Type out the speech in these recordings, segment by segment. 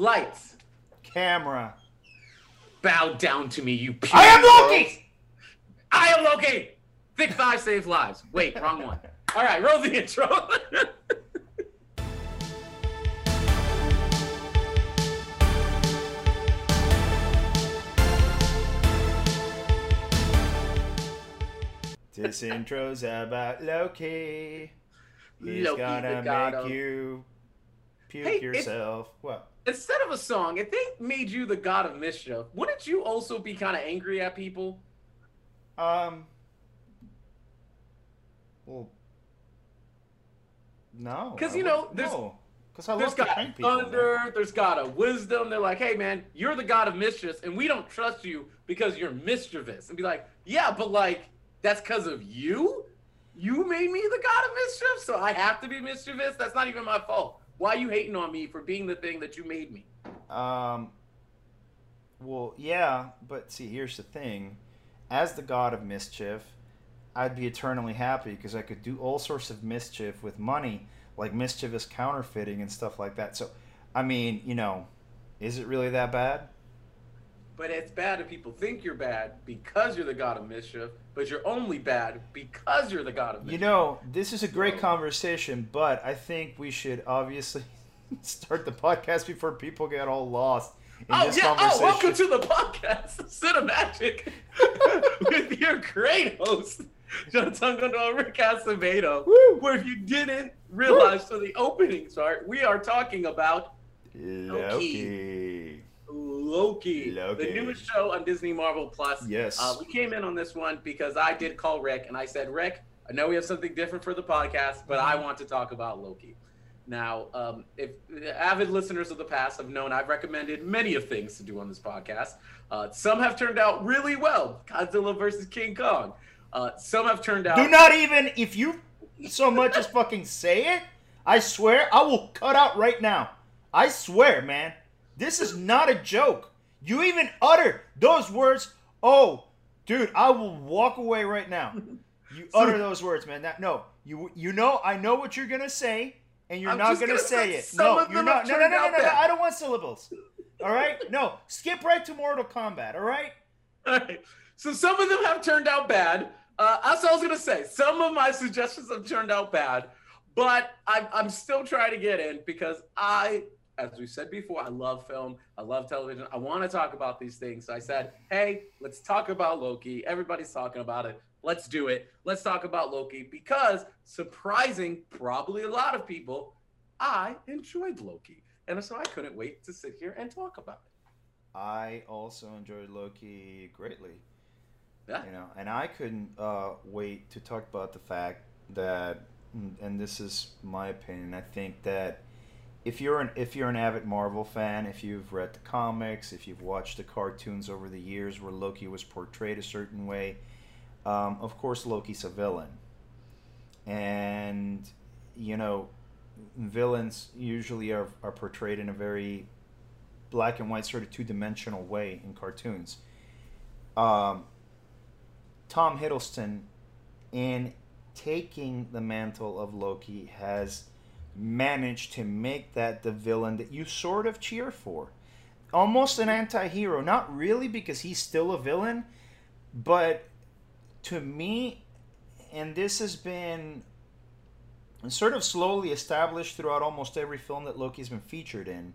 Lights. Camera. Bow down to me, you. Puke. I am Loki. I am Loki. Thick thighs save lives. Wait, wrong one. All right, roll the intro. This intro's about Loki. He's Loki, gonna the god make of- you puke Hey, if- yourself. What? Instead of a song, if they made you the god of mischief, wouldn't you also be kind of angry at people? Um. Well. No. Because you know, there's- no. 'Cause I love to God prank of people. man. thunder, there's God of wisdom. They're like, hey man, you're the god of mischief, and we don't trust you because you're mischievous. And be like, yeah, but like, that's because of you? You made me the god of mischief, so I have to be mischievous? That's not even my fault. Why are you hating on me for being the thing that you made me? Um. Well, yeah, but see, here's the thing: as the god of mischief, I'd be eternally happy because I could do all sorts of mischief with money, like mischievous counterfeiting and stuff like that. So, I mean, you know, is it really that bad? But it's bad if people think you're bad because you're the god of mischief, but you're only bad because you're the god of mischief. You know, this is a great conversation, but I think we should obviously start the podcast before people get all lost in Oh this yeah! Oh, conversation. welcome to the podcast, Cinemagic, with your great host, John Tungondo Rick Acevedo. Woo! Where if you didn't realize from the opening start, we are talking about Loki. Loki, Loki. the newest show on Disney Marvel Plus. Yes. Uh, we came in on this one because I did call Rick and I said, Rick, I know we have something different for the podcast, but I want to talk about Loki. Now, um, if avid listeners of the past have known, I've recommended many of things to do on this podcast. Uh, some have turned out really well. Godzilla versus King Kong. Uh, some have turned out. Do not even, if you so much as fucking say it, I swear I will cut out right now. I swear, man. This is not a joke. You even utter those words. Oh, dude, I will walk away right now. You utter those words, man. That, no, you you know I know what you're gonna say, and you're I'm not gonna, gonna say it. No, you're not. No, no, no, no, no, no. I don't want syllables. All right, no. Skip right to Mortal Kombat. All right. All right. So some of them have turned out bad. Uh, that's what I was gonna say. Some of my suggestions have turned out bad, but I'm, I'm still trying to get in because I, as we said before, I love film. I love television. I want to talk about these things. So I said, hey, let's talk about Loki. Everybody's talking about it. Let's do it. Let's talk about Loki because surprising, probably a lot of people, I enjoyed Loki, and so I couldn't wait to sit here and talk about it. I also enjoyed Loki greatly. Yeah. You know, and I couldn't uh, wait to talk about the fact that, and this is my opinion. I think that if you're an if you're an avid Marvel fan, if you've read the comics, if you've watched the cartoons over the years where Loki was portrayed a certain way, um, of course Loki's a villain, and you know, villains usually are, are portrayed in a very black and white sort of two dimensional way in cartoons. Um, Tom Hiddleston, in taking the mantle of Loki, has managed to make that the villain that you sort of cheer for. Almost an anti hero. Not really because he's still a villain, but to me, and this has been sort of slowly established throughout almost every film that Loki's been featured in.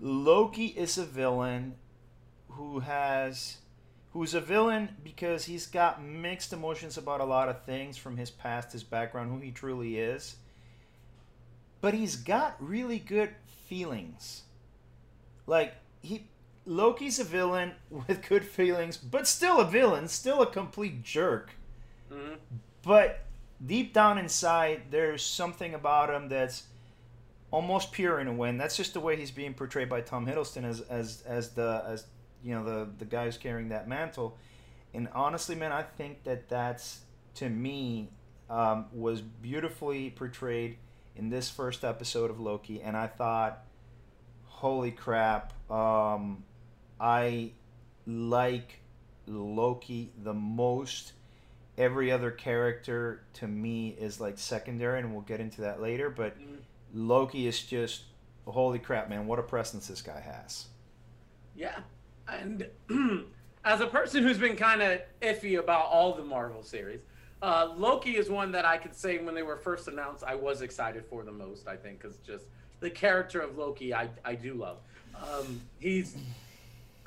Loki is a villain who has who's a villain because he's got mixed emotions about a lot of things from his past, his background, who he truly is. But he's got really good feelings. Like he Loki's a villain with good feelings, but still a villain, still a complete jerk. Mhm. But deep down inside, there's something about him that's almost pure in a way, and that's just the way he's being portrayed by Tom Hiddleston as as as the as you know the the guy who's carrying that mantle. And honestly, man, I think that that's to me um, was beautifully portrayed in this first episode of Loki, and I thought, holy crap, um, I like Loki the most. Every other character to me is like secondary, and we'll get into that later. But Mhm. Loki is just holy crap, man, what a presence this guy has. Yeah. And as a person who's been kind of iffy about all the Marvel series, uh, Loki is one that I could say when they were first announced, I was excited for the most, I think, because just the character of Loki, I, I do love. Um, he's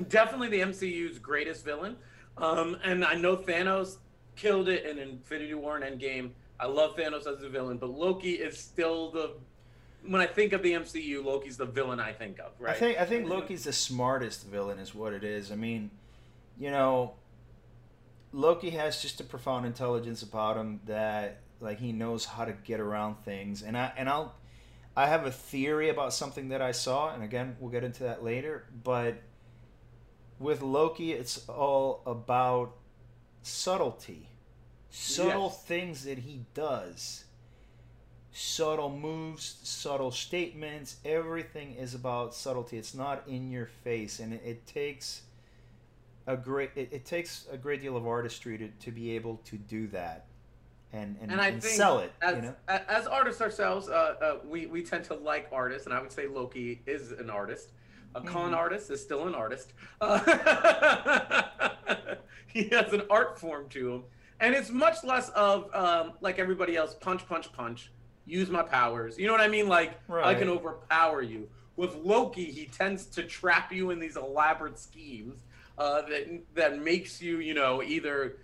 definitely the MCU's greatest villain. Um, and I know Thanos killed it in Infinity War and Endgame. I love Thanos as a villain, but Loki is still the when I think of the MCU, Loki's the villain I think of, right? I think I think Loki's the smartest villain, is what it is. I mean, you know, Loki has just a profound intelligence about him that like he knows how to get around things, and I and I'll I have a theory about something that I saw, and again, we'll get into that later. But with Loki, it's all about subtlety, subtle yes. things that he does subtle moves, subtle statements. Everything is about subtlety. It's not in your face, and it, it takes a great it, it, takes a great deal of artistry to, to be able to do that and and, and, I and think sell it. As, you know? as artists ourselves, uh, uh, we we tend to like artists, and I would say Loki is an artist. A mm-hmm. con artist is still an artist. Uh, he has an art form to him, and it's much less of um, like everybody else, punch, punch, punch use my powers. You know what I mean? Like right. I can overpower you. With Loki, he tends to trap you in these elaborate schemes uh, that that makes you, you know, either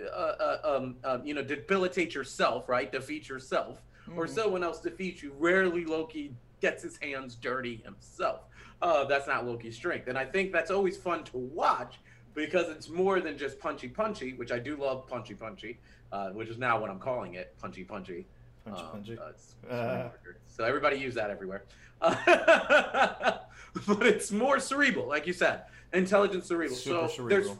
uh, uh, um, um, you know debilitate yourself, right, defeat yourself, mm. or someone else defeats you. Rarely Loki gets his hands dirty himself. Uh, that's not Loki's strength, and I think that's always fun to watch because it's more than just punchy punchy, which I do love punchy punchy, uh, which is now what I'm calling it, punchy punchy. Punch, um, punch uh, so everybody use that everywhere. Uh, but it's more cerebral, like you said, intelligent cerebral. Super so cerebral. there's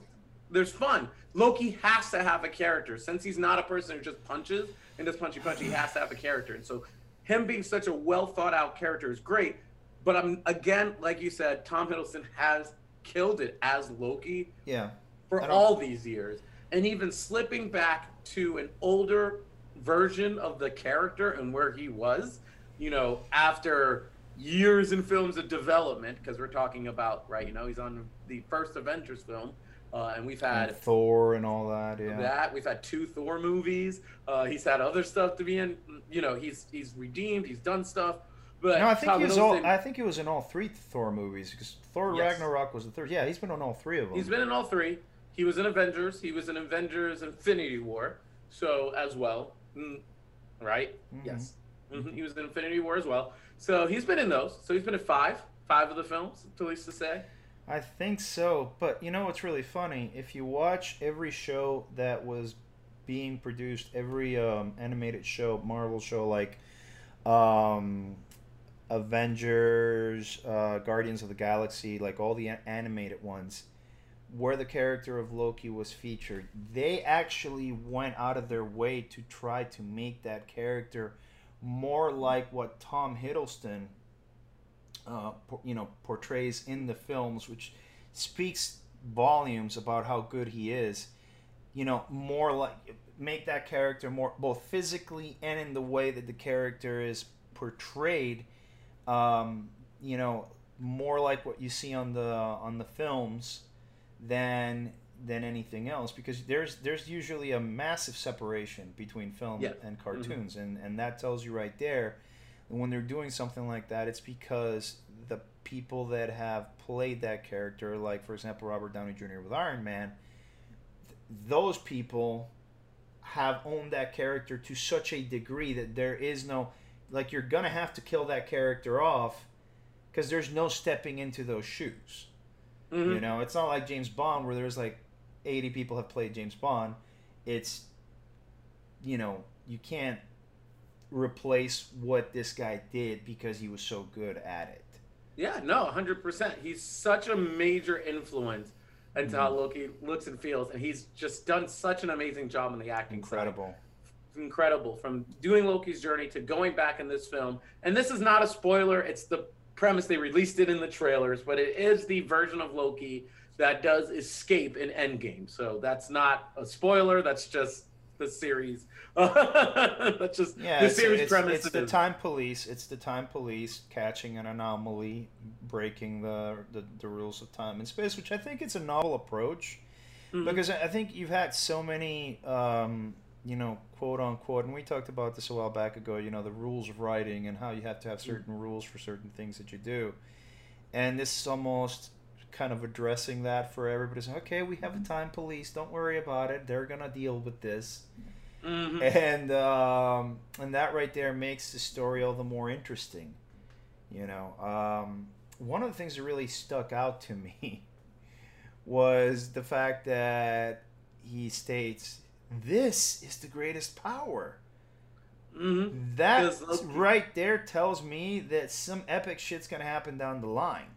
there's fun. Loki has to have a character since he's not a person who just punches and does punchy punchy. He has to have a character, and so him being such a well thought out character is great. But I'm again, like you said, Tom Hiddleston has killed it as Loki. Yeah. For all these years, and even slipping back to an older version of the character and where he was, you know, after years in films of development, because we're talking about, right, you know, he's on the first Avengers film. Uh, and we've had and Thor and all that. Yeah, that we've had two Thor movies. Uh, he's had other stuff to be in. You know, he's he's redeemed. He's done stuff. But no, I think he was all. I think he was in all three Thor movies because Thor yes. Ragnarok was the third. Yeah, he's been on all three of them. He's been in all three. He was in Avengers. He was in Avengers Infinity War. So as well. Mm, right? Mm-hmm. Yes. Mm-hmm. He was in Infinity War as well. So he's been in those. So he's been in five, five of the films, to least to say. I think so. But you know what's really funny? If you watch every show that was being produced, every um, animated show, Marvel show, like um, Avengers, uh, Guardians of the Galaxy, like all the animated ones, where the character of Loki was featured, they actually went out of their way to try to make that character more like what Tom Hiddleston, uh, you know, portrays in the films, which speaks volumes about how good he is. You know, more like make that character more both physically and in the way that the character is portrayed. Um, you know, more like what you see on the on the films than than anything else because there's there's usually a massive separation between film yeah. and mm-hmm. cartoons mm-hmm. and and that tells you right there when they're doing something like that it's because the people that have played that character like for example Robert Downey Jr. with Iron Man th- those people have owned that character to such a degree that there is no like you're gonna have to kill that character off because there's no stepping into those shoes Mm-hmm. You know, it's not like James Bond where there's like 80 people have played James Bond. It's, you know, you can't replace what this guy did because he was so good at it. Yeah, no, 100%. He's such a major influence into mm-hmm. how Loki looks and feels, and he's just done such an amazing job in the acting. Incredible. Side. Incredible. From doing Loki's journey to going back in this film. And this is not a spoiler, it's the premise. They released it in the trailers, but it is the version of Loki that does escape in Endgame. So that's not a spoiler. That's just the series. That's just yeah, the series it's, premise. It's the time police. It's the time police catching an anomaly, breaking the, the, the rules of time and space, which I think it's a novel approach. Mm-hmm. Because I think you've had so many, um, you know, quote unquote, and we talked about this a while back ago. You know, the rules of writing and how you have to have certain mm-hmm. rules for certain things that you do, and this is almost kind of addressing that for everybody. Saying, okay, we have a time police. Don't worry about it. They're gonna deal with this. Mm-hmm. And um, and that right there makes the story all the more interesting. You know, um, one of the things that really stuck out to me was the fact that he states, "This is the greatest power." Mm-hmm. That right there tells me that some epic shit's gonna happen down the line.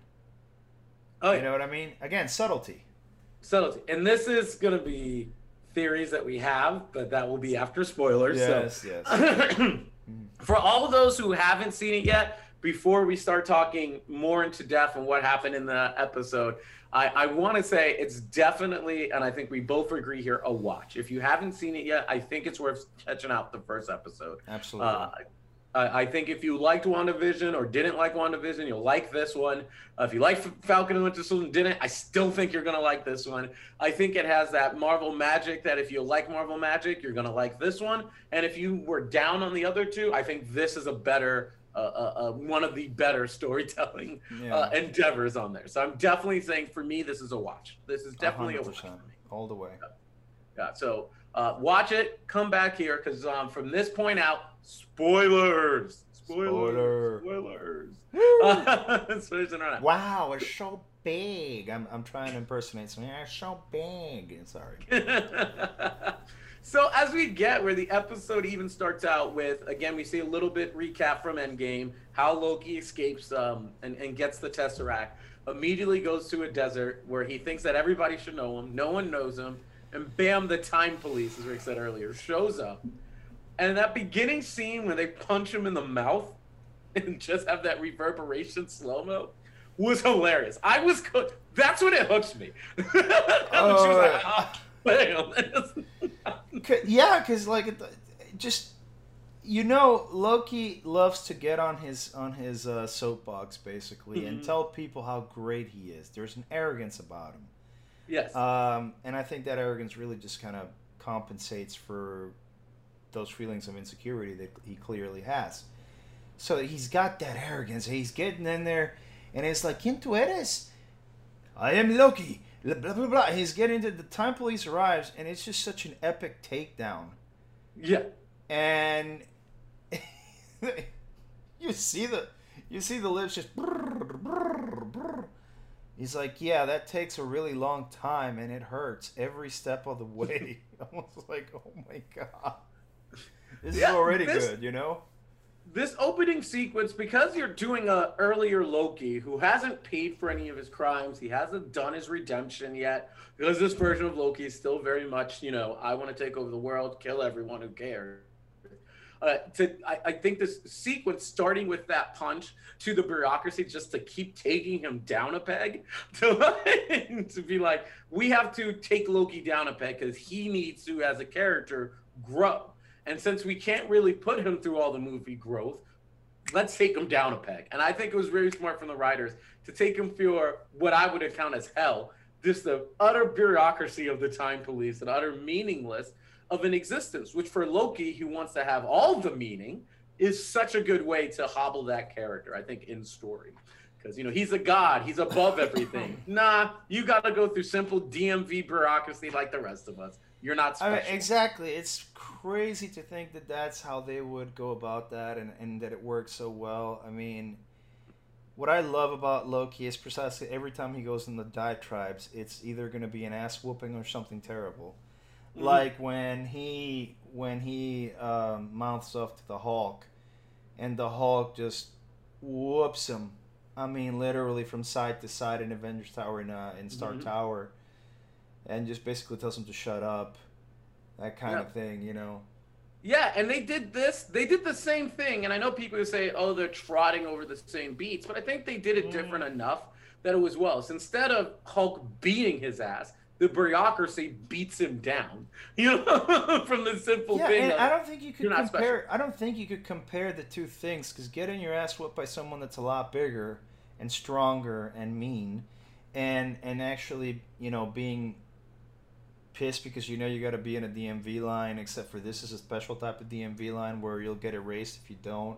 Oh, yeah. You know what I mean? Again, subtlety. Subtlety. And this is to be theories that we have, but that will be after spoilers. Yes, so. yes. For all those who haven't seen it yet, before we start talking more into depth and what happened in the episode, I, I want to say it's definitely, and I think we both agree here, a watch. If you haven't seen it yet, I think it's worth catching out the first episode. Absolutely. Uh, I think if you liked WandaVision or didn't like WandaVision, you'll like this one. Uh, if you like Falcon and Winter Soldier and didn't, I still think you're going to like this one. I think it has that Marvel magic that if you like Marvel magic, you're going to like this one. And if you were down on the other two, I think this is a better, uh, uh, one of the better storytelling yeah. Uh, endeavors on there. So I'm definitely saying for me, this is a watch. This is definitely 100%, a watch. All the way. Yeah. so uh, watch it, come back here because um, from this point out, spoilers, spoilers, spoilers. spoilers. wow, it's so big. I'm, I'm trying to impersonate something. It's so big. Sorry. so as we get where the episode even starts out with, again, we see a little bit recap from Endgame, how Loki escapes um, and, and gets the Tesseract, immediately goes to a desert where he thinks that everybody should know him. No one knows him and bam, the time police, as Rick said earlier, shows up. And that beginning scene when they punch him in the mouth and just have that reverberation slow mo was hilarious. I was co- that's when it hooked me. oh, yeah, because like just you know, Loki loves to get on his on his uh, soapbox basically mm-hmm. and tell people how great he is. There's an arrogance about him. Yes. Um, and I think that arrogance really just kind of compensates for those feelings of insecurity that he clearly has. So he's got that arrogance. He's getting in there, and it's like, "Quien tú eres?" I am Loki. Blah blah blah. blah. He's getting to the time police arrives, and it's just such an epic takedown. Yeah. And you see the you see the lips just. Brrr, brrr, brrr. He's like, yeah, that takes a really long time and it hurts every step of the way. I was like, oh my god, this yeah, is already this, good, you know. This opening sequence, because you're doing a earlier Loki who hasn't paid for any of his crimes, he hasn't done his redemption yet. Because this version of Loki is still very much, you know, I want to take over the world, kill everyone who cares. Uh, to I, I, think this sequence starting with that punch to the bureaucracy just to keep taking him down a peg to, to be like we have to take loki down a peg because he needs to as a character grow and since we can't really put him through all the movie growth let's take him down a peg and i think it was very smart from the writers to take him through what i would account as hell just the utter bureaucracy of the time police and utter meaningless of an existence, which for Loki, who wants to have all the meaning, is such a good way to hobble that character, I think, in story. Because, you know, he's a god, he's above everything. nah, you got to go through simple DMV bureaucracy like the rest of us. You're not special. I mean, exactly. It's crazy to think that that's how they would go about that and, and that it works so well. I mean, what I love about Loki is precisely every time he goes in the diatribes, it's either going to be an ass whooping or something terrible. Mm-hmm. Like when he when he um, mouths off to the Hulk, and the Hulk just whoops him. I mean, literally from side to side in Avengers Tower in uh, in Stark mm-hmm. Tower, and just basically tells him to shut up, that kind yeah. of thing, you know. Yeah, and they did this. They did the same thing, and I know people who say, "Oh, they're trotting over the same beats," but I think they did it different mm. enough that it was well. So instead of Hulk beating his ass, the bureaucracy beats him down. You know, from the simple yeah, thing. and of, I don't think you could compare. I don't think you could compare the two things because getting your ass whooped by someone that's a lot bigger and stronger and mean, and and actually you know being pissed because you know you got to be in a DMV line. Except for this is a special type of DMV line where you'll get erased if you don't.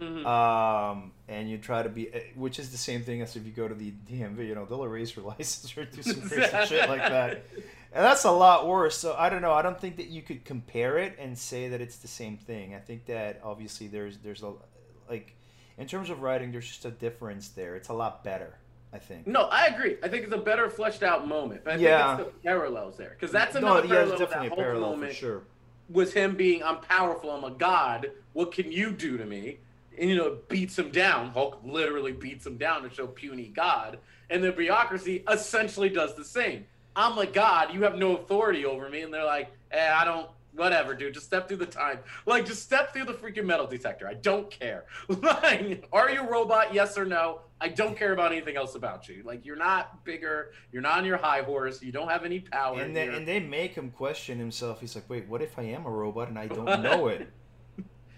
Mhm. Um, and you try to be, eh, which is the same thing as if you go to the DMV. You know, they'll erase your license or do some crazy shit like that. And that's a lot worse. So I don't know. I don't think that you could compare it and say that it's the same thing. I think that obviously there's there's a like in terms of writing, there's just a difference there. It's a lot better. I think. No, I agree. I think it's a better fleshed out moment. But I Yeah. think it's the parallels there. Because that's no, another yeah, parallel. it's definitely that a parallel moment for sure. was him being, I'm powerful, I'm a god. What can you do to me? And, you know, beats him down. Hulk literally beats him down to show puny god. And the bureaucracy essentially does the same. I'm a god. You have no authority over me. And they're like, eh, I don't, whatever, dude. Just step through the time. Like, just step through the freaking metal detector. I don't care. Like, are you a robot? Yes or no? I don't care about anything else about you. Like, you're not bigger. You're not on your high horse. You don't have any power. And they, and they make him question himself. He's like, wait, what if I am a robot and I don't know it?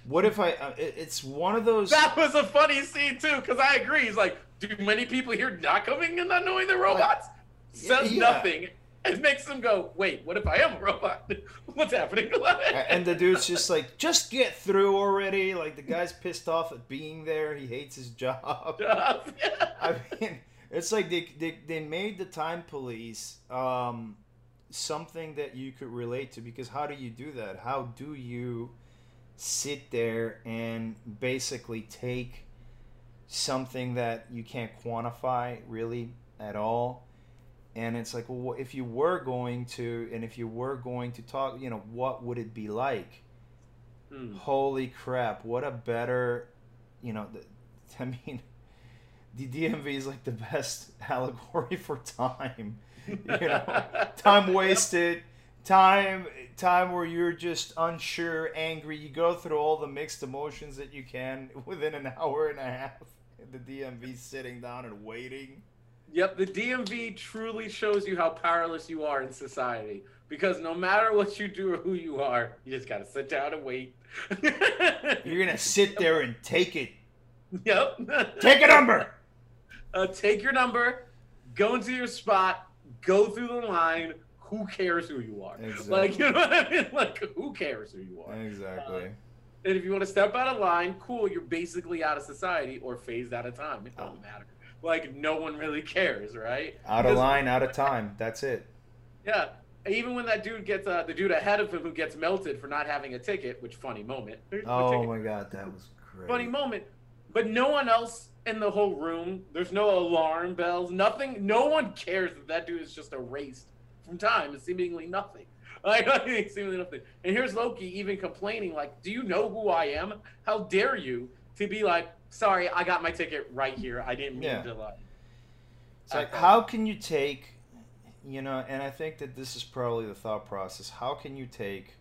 What if I? Uh, it, it's one of those. That was a funny scene too, because I agree. He's like, do many people here not coming and not knowing they're robots? Says Yeah. nothing. It makes them go, wait, what if I am a robot? What's happening? and the dude's just like, just get through already. Like the guy's pissed off at being there. He hates his job. I mean, it's like they, they, they made the time police um, something that you could relate to because how do you do that? How do you sit there and basically take something that you can't quantify really at all? And it's like, well, if you were going to, and if you were going to talk, you know, what would it be like? Hmm. Holy crap! What a better, you know, the, I mean, the DMV is like the best allegory for time. You know, time wasted, time time where you're just unsure, angry. You go through all the mixed emotions that you can within an hour and a half. The DMV sitting down and waiting. Yep, the DMV truly shows you how powerless you are in society. Because no matter what you do or who you are, you just gotta sit down and wait. You're gonna sit there and take it. Yep. Take a number. Uh, take your number, go into your spot, go through the line. Who cares who you are? Exactly. Like, you know what I mean? Like, who cares who you are? Exactly. And if you want to step out of line, cool, you're basically out of society or phased out of time. It don't matter. Like, no one really cares, right? Out of line, out of time. That's it. Yeah. Even when that dude gets, uh, the dude ahead of him who gets melted for not having a ticket, which funny moment. There's Oh my god, that was great. funny moment. But no one else in the whole room. There's no alarm bells. Nothing. No one cares that that dude is just erased from time. It's seemingly nothing. Like seemingly nothing. And here's Loki even complaining, like, "Do you know who I am? How dare you to be like, sorry, I got my ticket right here. I didn't mean Yeah. to like." It's like, how can you take, you know, and I think that this is probably the thought process. How can you take,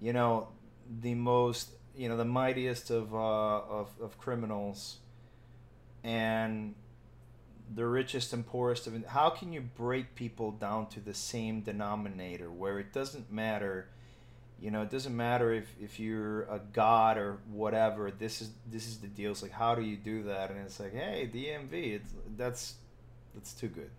you know, the most, you know, the mightiest of uh, of of criminals, and the richest and poorest of how can you break people down to the same denominator where it doesn't matter you know it doesn't matter if, if you're a god or whatever this is this is the deal it's like how do you do that and it's like hey dmv it's that's that's too good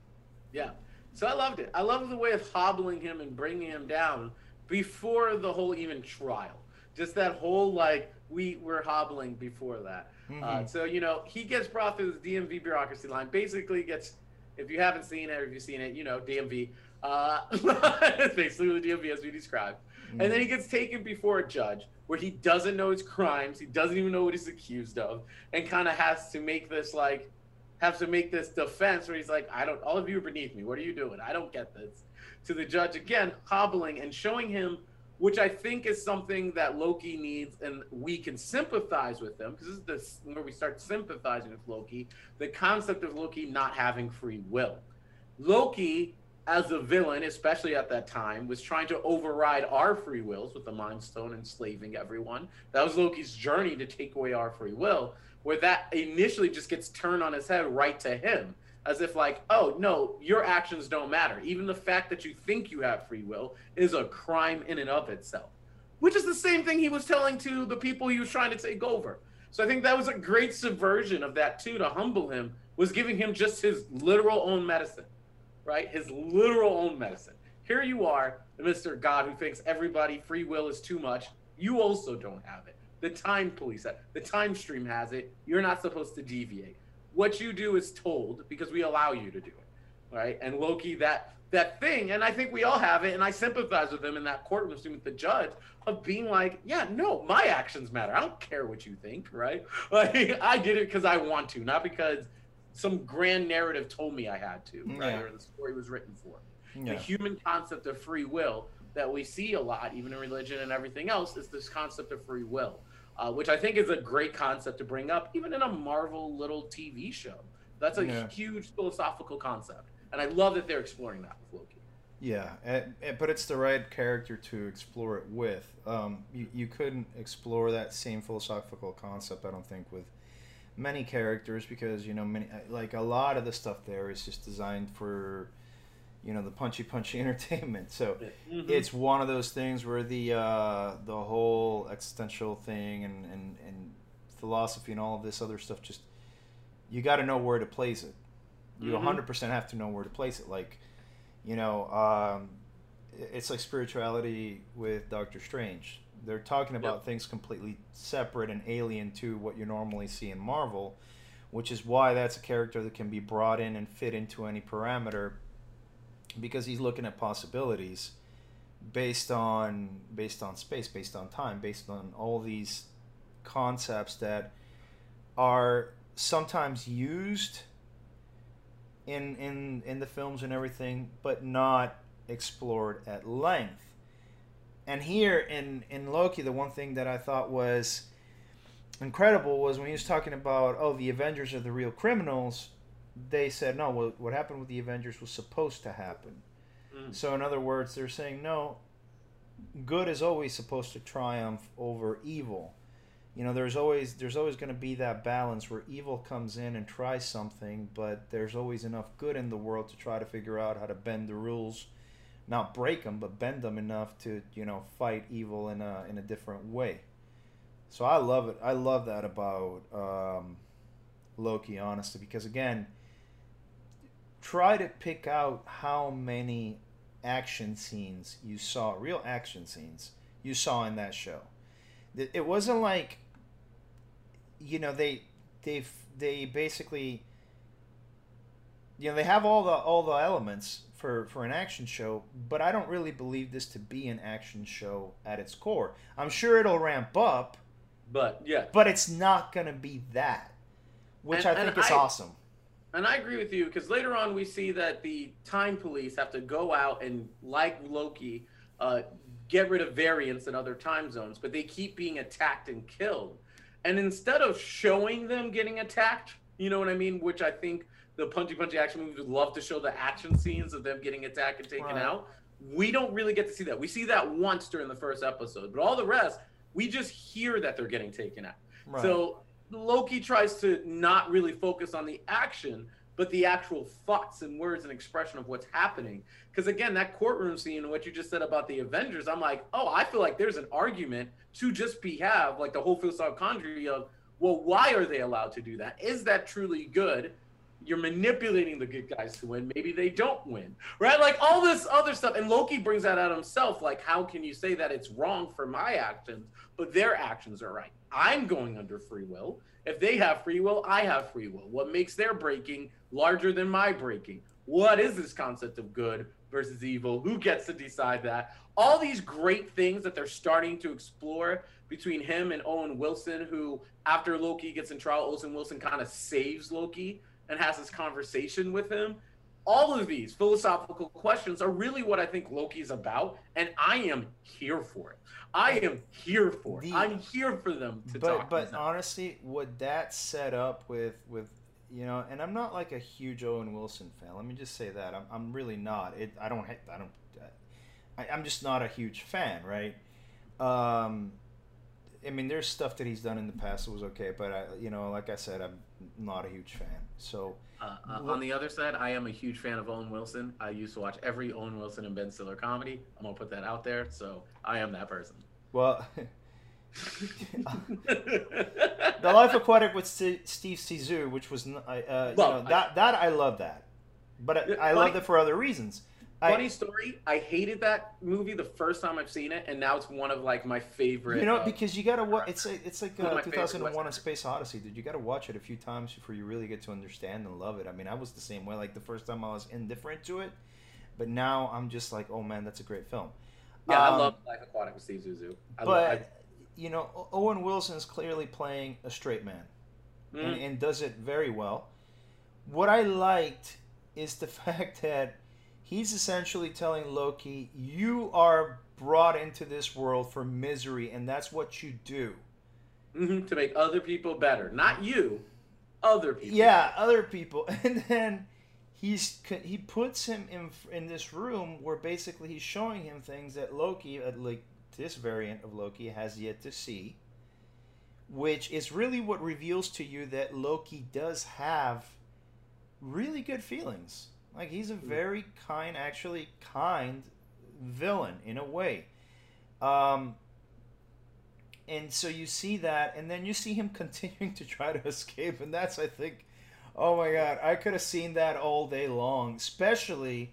Yeah. So I loved it. I love the way of hobbling him and bringing him down before the whole even trial. Just that whole like we were hobbling before that. Uh, Mhm. so you know he gets brought through the DMV bureaucracy line. Basically, gets if you haven't seen it or if you've seen it, you know DMV. Uh, basically the DMV as we described. Mm-hmm. And then he gets taken before a judge where he doesn't know his crimes, he doesn't even know what he's accused of, and kind of has to make this like have to make this defense where he's like, I don't all of you are beneath me. What are you doing? I don't get this. To the judge again, hobbling and showing him which I think is something that Loki needs, and we can sympathize with him because this is where we start sympathizing with Loki. The concept of Loki not having free will. Loki, as a villain, especially at that time, was trying to override our free wills with the Mind Stone enslaving everyone. That was Loki's journey to take away our free will, where that initially just gets turned on his head right to him as if like, oh no, your actions don't matter. Even the fact that you think you have free will is a crime in and of itself. Which is the same thing he was telling to the people he was trying to take over. So I think that was a great subversion of that too to humble him was giving him just his literal own medicine, right? His literal own medicine. Here you are, Mr. God who thinks everybody free will is too much. You also don't have it. The time police, uh, the time stream has it. You're not supposed to deviate. What you do is told because we allow you to do it, right? And Loki, that that thing, and I think we all have it, and I sympathize with them in that courtroom scene with the judge of being like, yeah, no, my actions matter. I don't care what you think, right? Like I did it because I want to, not because some grand narrative told me I had to, right? Yeah. Or the story was written for. Yeah. The human concept of free will that we see a lot, even in religion and everything else, is this concept of free will, uh, which I think is a great concept to bring up, even in a Marvel little TV show. That's a Yeah. huge philosophical concept, and I love that they're exploring that with Loki. Yeah, and, and- but it's the right character to explore it with. Um, you, you couldn't explore that same philosophical concept, I don't think, with many characters because you know many like a lot of the stuff there is just designed for you know the punchy punchy entertainment. So Mhm. it's one of those things where the uh, the whole existential thing and, and, and philosophy and all of this other stuff just you got to know where to place it. You Mhm. 100% have to know where to place it. Like, you know, um, it's like spirituality with Doctor Strange. They're talking about Yep. things completely separate and alien to what you normally see in Marvel, which is why that's a character that can be brought in and fit into any parameter because he's looking at possibilities based on based on space, based on time, based on all these concepts that are sometimes used in in in the films and everything, but not explored at length. And here in in Loki, the one thing that I thought was incredible was when he was talking about oh the Avengers are the real criminals. They said no. What what happened with the Avengers was supposed to happen. Mm. So in other words, they're saying no. Good is always supposed to triumph over evil. You know, there's always there's always going to be that balance where evil comes in and tries something, but there's always enough good in the world to try to figure out how to bend the rules, not break them, but bend them enough to you know fight evil in a in a different way. So I love it. I love that about um, Loki, honestly, because again, try to pick out how many action scenes you saw, real action scenes you saw in that show. It wasn't like, you know, they they they basically, you know, they have all the all the elements for for an action show, but I don't really believe this to be an action show at its core. I'm sure it'll ramp up, But yeah, but it's not gonna be that, which And- I think is I- awesome. And I agree with you because later on we see that the time police have to go out and, like Loki, uh, get rid of variants in other time zones, but they keep being attacked and killed. And instead of showing them getting attacked, you know what I mean? Which I think the punchy punchy action movies would love to show the action scenes of them getting attacked and taken Right. out. We don't really get to see that. We see that once during the first episode, but all the rest, we just hear that they're getting taken out. Right. So Loki tries to not really focus on the action, but the actual thoughts and words and expression of what's happening. Because again, that courtroom scene and what you just said about the Avengers, I'm like, oh, I feel like there's an argument to just be have like the whole philosophical conjury of, well, why are they allowed to do that? Is that truly good? You're manipulating the good guys to win. Maybe they don't win, right? Like all this other stuff. And Loki brings that out himself. Like, how can you say that it's wrong for my actions, but their actions are right? I'm going under free will. If they have free will, I have free will. What makes their breaking larger than my breaking? What is this concept of good versus evil? Who gets to decide that? All these great things that they're starting to explore between him and Owen Wilson, who, after Loki gets in trial, Owen Wilson kind of saves Loki and has this conversation with him. All of these philosophical questions are really what I think Loki's about, and I am here for it. I am here for it. The- I'm here for them to but talk. but honestly, would that set up with with you know? And I'm not like a huge Owen Wilson fan. Let me just say that I'm, I'm really not. It I don't I don't I, I'm just not a huge fan, right? Um, I mean, there's stuff that he's done in the past that was okay, but I you know, like I said, I'm not a huge fan. So Uh, uh, on the other side, I am a huge fan of Owen Wilson. I used to watch every Owen Wilson and Ben Stiller comedy. I'm gonna put that out there. So I am that person. Well, the Life Aquatic with Steve Zissou, which was uh, you know, that that I love that, but I, I love it for other reasons. Funny I, story. I hated that movie the first time I've seen it, and now it's one of like my favorite. You know, uh, because you gotta watch. It's like it's like uh, 2001: A Space Odyssey, dude. You gotta watch it a few times before you really get to understand and love it. I mean, I was the same way. Like the first time I was indifferent to it, but now I'm just like, oh man, that's a great film. Yeah, um, I love Life Aquatic with Steve Zissou. I but love, I, you know, Owen Wilson is clearly playing a straight man, mm. and, and does it very well. What I liked is the fact that he's essentially telling Loki, "You are brought into this world for misery, and that's what you do." Mm-hmm, to make other people better, not you, other people. Yeah, other people, and then he's he puts him in in this room where basically he's showing him things that Loki, uh, like this variant of Loki has yet to see, which is really what reveals to you that Loki does have really good feelings. Like he's a hmm. very kind, actually kind villain in a way. Um, and so you see that, and then you see him continuing to try to escape, and that's, I think, oh my god, I could have seen that all day long, especially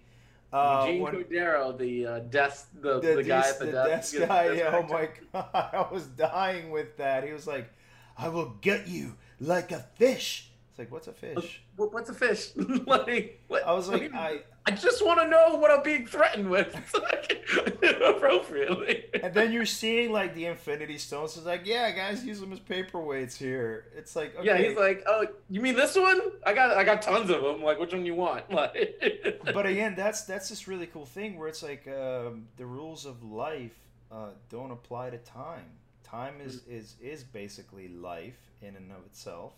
uh, Eugene when, Cordero, the uh, desk, the, the, the guy at the, the desk. desk guy. Yeah, oh my god, I was dying with that. He was like, "I will get you like a fish." It's like, what's a fish? What's a fish? like, what, I was like, I, I just want to know what I'm being threatened with, appropriately. and then you're seeing like the Infinity Stones. It's like, yeah, guys, use them as paperweights here. It's like, okay. yeah, he's like, oh, you mean this one? I got, I got tons of them. Like, which one you want? Like, but again, that's that's this really cool thing where it's like um, the rules of life uh, don't apply to time. Time is mm. is is basically life in and of itself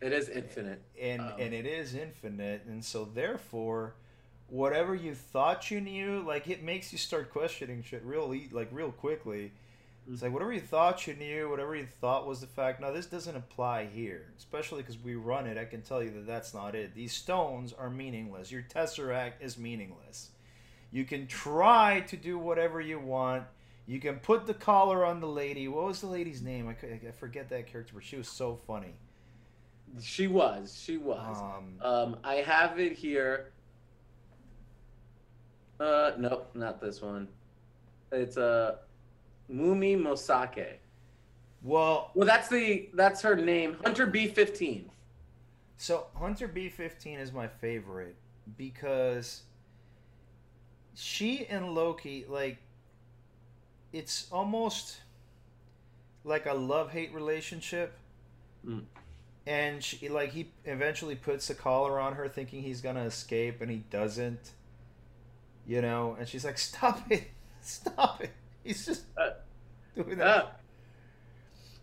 it is infinite. And um, and it is infinite, and so therefore, whatever you thought you knew, like it makes you start questioning shit real like real quickly. It's like whatever you thought you knew, whatever you thought was the fact. No, this doesn't apply here, especially because we run it. I can tell you that that's not it. These stones are meaningless. Your tesseract is meaningless. You can try to do whatever you want. You can put the collar on the lady. What was the lady's name? I, I forget that character, but she was so funny. She was. She was. Um, um, I have it here. Uh, nope, not this one. It's a uh, Wunmi Mosaku. Well, well, that's the that's her name, Hunter B fifteen. So Hunter B fifteen is my favorite because she and Loki like it's almost like a love hate relationship. Mm and she like he eventually puts a collar on her thinking he's gonna escape and he doesn't. You know? And she's like stop it. Stop it. He's just uh, doing that. uh,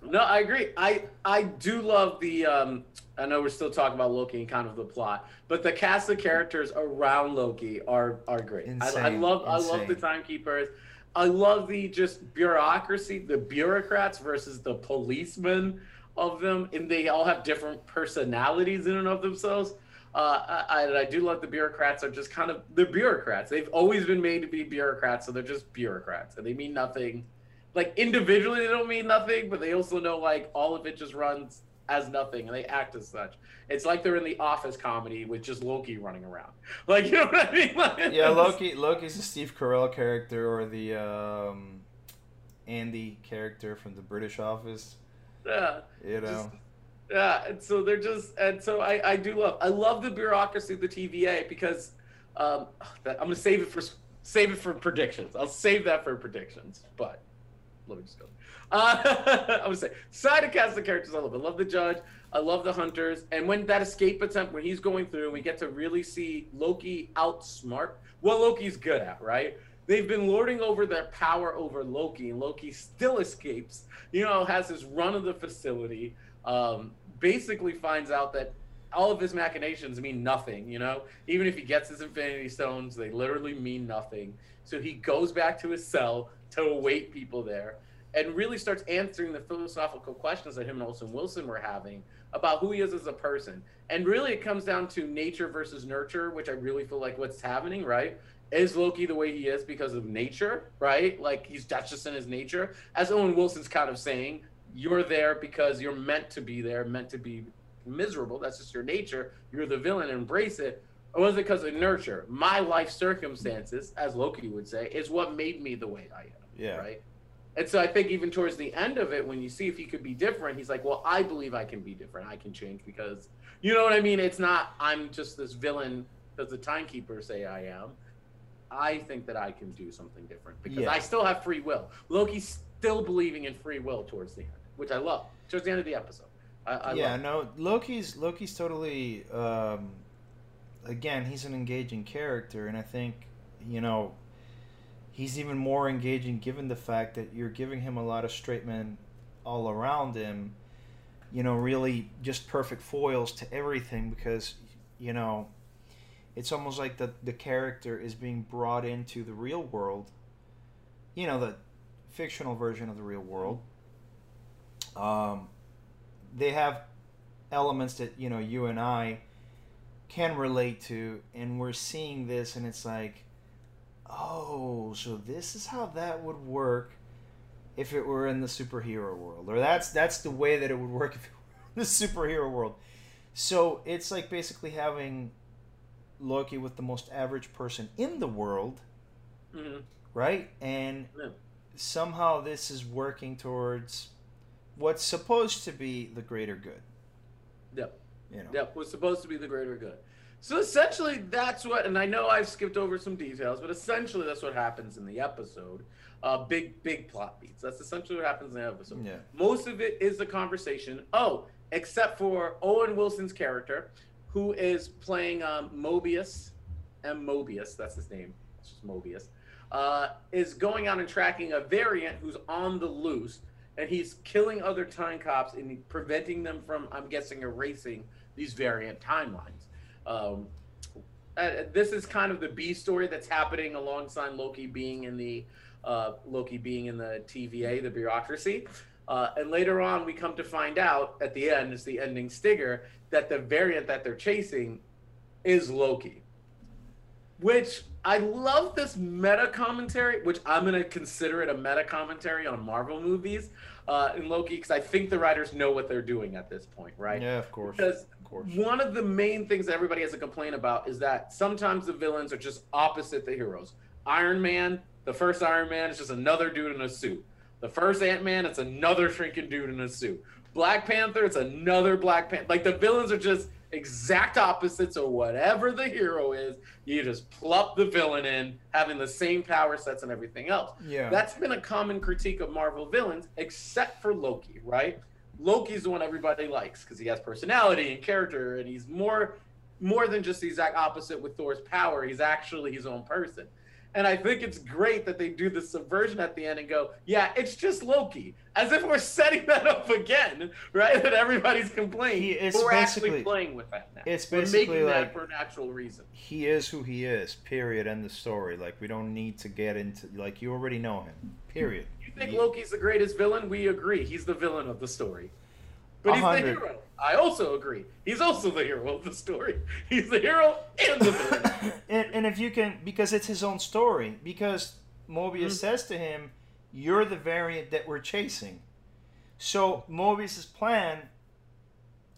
no i agree. I i do love the um i know we're still talking about loki and kind of the plot but the cast of characters around loki are are great. I, I, love Insane. i love the timekeepers. I love the just bureaucracy the bureaucrats versus the policemen of them, and they all have different personalities in and of themselves. Uh, I, I do love the bureaucrats are just kind of they're bureaucrats. They've always been made to be bureaucrats, so they're just bureaucrats, and they mean nothing. Like individually, they don't mean nothing, but they also know like all of it just runs as nothing, and they act as such. It's like they're in the Office comedy with just Loki running around. Like you know what I mean? Like, yeah, Loki. Loki's the Steve Carell character or the um, Andy character from the British Office. Yeah. You know. Just, yeah, and so they're just, and so I, I do love, I love the bureaucracy of the TVA because um, I'm gonna save it for save it for predictions. I'll save that for predictions, but let me just go. Uh, I would say side of cast the characters I love. I love the judge. I love the hunters. And when that escape attempt, when he's going through, we get to really see Loki outsmart what Loki's good at, right? They've been lording over their power over Loki, and Loki still escapes. You know, has his run of the facility. Um, basically, finds out that all of his machinations mean nothing. You know, even if he gets his Infinity Stones, they literally mean nothing. So he goes back to his cell to await people there, and really starts answering the philosophical questions that him and Olsen Wilson were having about who he is as a person. And really, it comes down to nature versus nurture, which I really feel like what's happening, right? Is Loki the way he is because of nature, right? Like he's that's just in his nature. As Owen Wilson's kind of saying, you're there because you're meant to be there, meant to be miserable. That's just your nature. You're the villain, embrace it. Or was it because of nurture? My life circumstances, as Loki would say, is what made me the way I am. Yeah. Right. And so I think even towards the end of it, when you see if he could be different, he's like, "Well, I believe I can be different. I can change because, you know what I mean. It's not I'm just this villain because the timekeepers say I am. I think that I can do something different because Yeah. I still have free will. Loki's still believing in free will towards the end, which I love. Towards the end of the episode, I, I yeah, no, Loki's Loki's totally. Um, again, he's an engaging character, and I think you know he's even more engaging given the fact that you're giving him a lot of straight men all around him. You know, really just perfect foils to everything because you know it's almost like the the character is being brought into the real world. You know, the fictional version of the real world. Um, they have elements that you know you and I can relate to, and we're seeing this, and it's like, oh, so this is how that would work if it were in the superhero world, or that's that's the way that it would work if it were in the superhero world. So it's like basically having Loki with the most average person in the world, Mhm. right? And Yeah. somehow this is working towards what's supposed to be the greater good. Yep. You know. Yep, was supposed to be the greater good. So essentially, that's what, and I know I've skipped over some details, but essentially, that's what happens in the episode. Uh, big, big plot beats. That's essentially what happens in the episode. Yeah. Most of it is the conversation. Oh, except for Owen Wilson's character, who is playing um, Mobius, M. Mobius, that's his name. It's just Mobius. Uh, is going out and tracking a variant who's on the loose, and he's killing other time cops and preventing them from, I'm guessing, erasing these variant timelines. Um, uh, this is kind of the B story that's happening alongside Loki being in the uh, Loki being in the TVA, the bureaucracy. Uh, and later on, we come to find out at the end, it's the ending stinger, that the variant that they're chasing is Loki. Which I love this meta commentary, which I'm going to consider it a meta commentary on Marvel movies uh, in Loki, because I think the writers know what they're doing at this point, right? Yeah, of course. Because of course. one of the main things everybody has a complaint about is that sometimes the villains are just opposite the heroes. Iron Man, the first Iron Man is just another dude in a suit. The first Ant Man, it's another shrinking dude in a suit. Black Panther, it's another Black Panther. Like the villains are just exact opposites of whatever the hero is. You just plop the villain in, having the same power sets and everything else. Yeah. That's been a common critique of Marvel villains, except for Loki, right? Loki's the one everybody likes because he has personality and character, and he's more more than just the exact opposite with Thor's power. He's actually his own person. And I think it's great that they do the subversion at the end and go, yeah, it's just Loki. As if we're setting that up again, right? That everybody's complaining. He- it's but we're actually playing with that now. it's we're making like- that for an actual reason. he is who he is. Period. End the story. Like we don't need to get into. Like you already know him. Period. You think Loki's the greatest villain? We agree. He's the villain of the story. But he's the hero. I also agree. He's also the hero of the story. He's the hero and the villain. and, and if you can, because it's his own story. Because Mobius Mhm. says to him, "You're the variant that we're chasing." So Mobius's plan,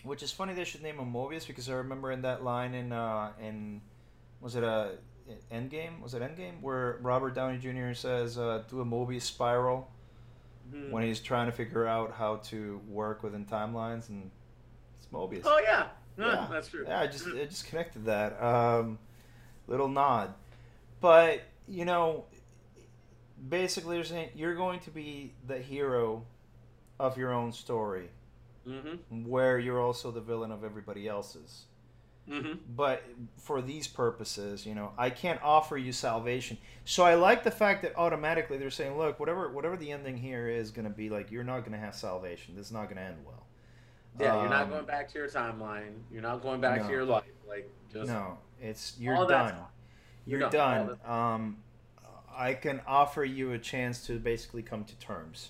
which is funny, they should name him Mobius because I remember in that line in uh, in was it a Endgame? Was it Endgame where Robert Downey Jr. says, uh, "Do a Mobius spiral." Mhm. when he's trying to figure out how to work within timelines and it's Mobius. Oh yeah, No, Yeah. that's true. Yeah, I just I just connected that. Um, little nod, but you know, basically, they're saying you're going to be the hero of your own story, Mm-hmm. where you're also the villain of everybody else's. Mm-hmm. But for these purposes, you know, I can't offer you salvation. So I like the fact that automatically they're saying, look, whatever whatever the ending here is going to be like, you're not going to have salvation. This is not going to end well. Yeah, you're not Um, going back to your timeline. You're not going back No. to your life. Like just No, it's you're done. You're, You're done. done. Um, I can offer you a chance to basically come to terms.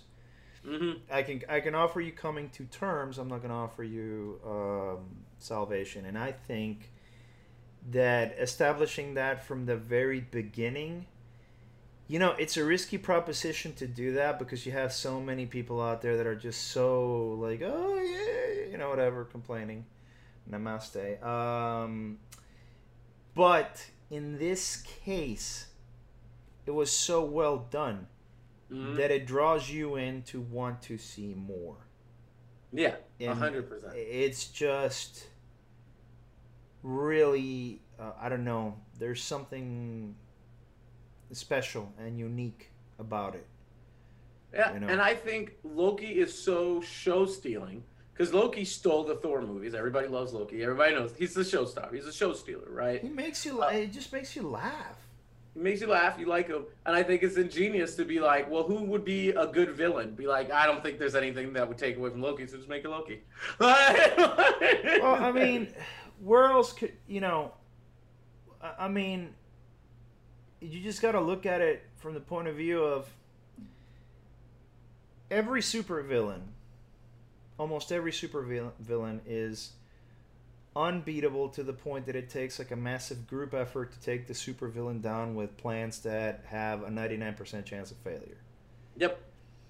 Mm-hmm. I can I can offer you coming to terms. I'm not going to offer you um, salvation, and I think that establishing that from the very beginning, you know, it's a risky proposition to do that because you have so many people out there that are just so like, oh yeah, you know, whatever, complaining. Namaste. Um, but in this case, it was so well done Mhm. that it draws you in to want to see more. Yeah, a hundred percent. It's just really, uh, I don't know. There's something special and unique about it. Yeah, you know. and I think Loki is so show stealing because Loki stole the Thor movies. Everybody loves Loki. Everybody knows he's the show star. He's a show stealer, right? He makes you. Uh, It just makes you laugh. He makes you laugh. You like him, and I think it's ingenious to be like, well, who would be a good villain? Be like, I don't think there's anything that would take away from Loki, so just make it Loki. Well, I mean, where else could you know? I mean, you just got to look at it from the point of view of every supervillain. Almost every supervillain is unbeatable to the point that it takes like a massive group effort to take the supervillain down with plans that have a 99% chance of failure. Yep.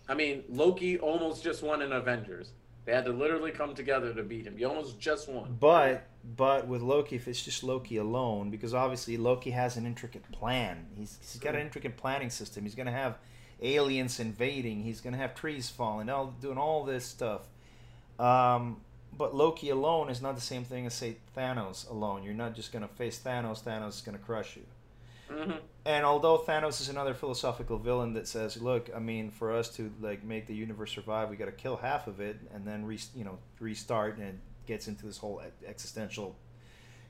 I mean, Loki almost just won in Avengers. They had to literally come together to beat him. He almost just won. But but with Loki, if it's just Loki alone, because obviously Loki has an intricate plan. He's he's got an intricate planning system. He's gonna have aliens invading. He's gonna have trees falling. All doing all this stuff. Um, but Loki alone is not the same thing as say Thanos alone. You're not just gonna face Thanos. Thanos is gonna crush you. Hmm And although Thanos is another philosophical villain that says, "Look, I mean, for us to like make the universe survive, we got to kill half of it and then re- you know restart," and it gets into this whole existential